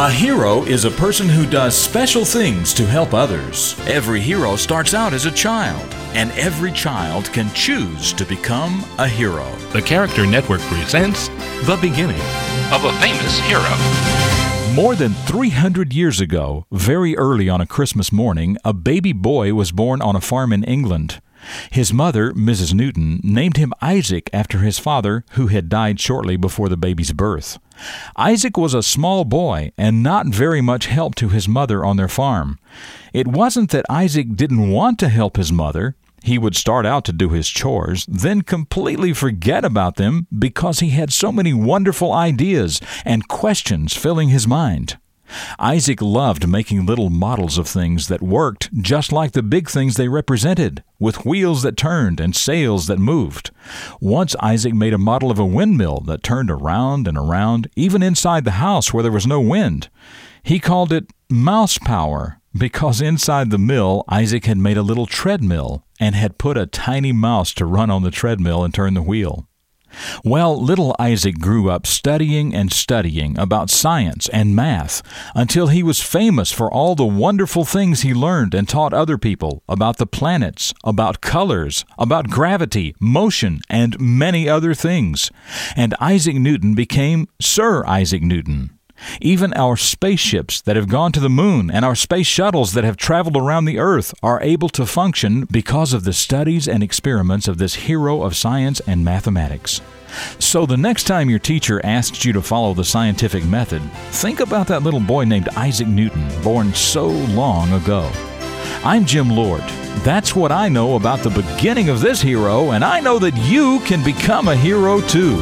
A hero is a person who does special things to help others. Every hero starts out as a child, and every child can choose to become a hero. The Character Network presents The Beginning of a Famous Hero. More than 300 years ago, very early on a Christmas morning, a baby boy was born on a farm in England. His mother, Mrs. Newton, named him Isaac after his father, who had died shortly before the baby's birth. Isaac was a small boy and not very much help to his mother on their farm. It wasn't that Isaac didn't want to help his mother. He would start out to do his chores, then completely forget about them because he had so many wonderful ideas and questions filling his mind. Isaac loved making little models of things that worked just like the big things they represented, with wheels that turned and sails that moved. Once Isaac made a model of a windmill that turned around and around, even inside the house where there was no wind. He called it mouse power because inside the mill Isaac had made a little treadmill and had put a tiny mouse to run on the treadmill and turn the wheel. Well, little Isaac grew up studying and studying about science and math until he was famous for all the wonderful things he learned and taught other people about the planets, about colors, about gravity, motion, and many other things. And Isaac Newton became Sir Isaac Newton. Even our spaceships that have gone to the moon and our space shuttles that have traveled around the Earth are able to function because of the studies and experiments of this hero of science and mathematics. So, the next time your teacher asks you to follow the scientific method, think about that little boy named Isaac Newton, born so long ago. I'm Jim Lord. That's what I know about the beginning of this hero, and I know that you can become a hero too.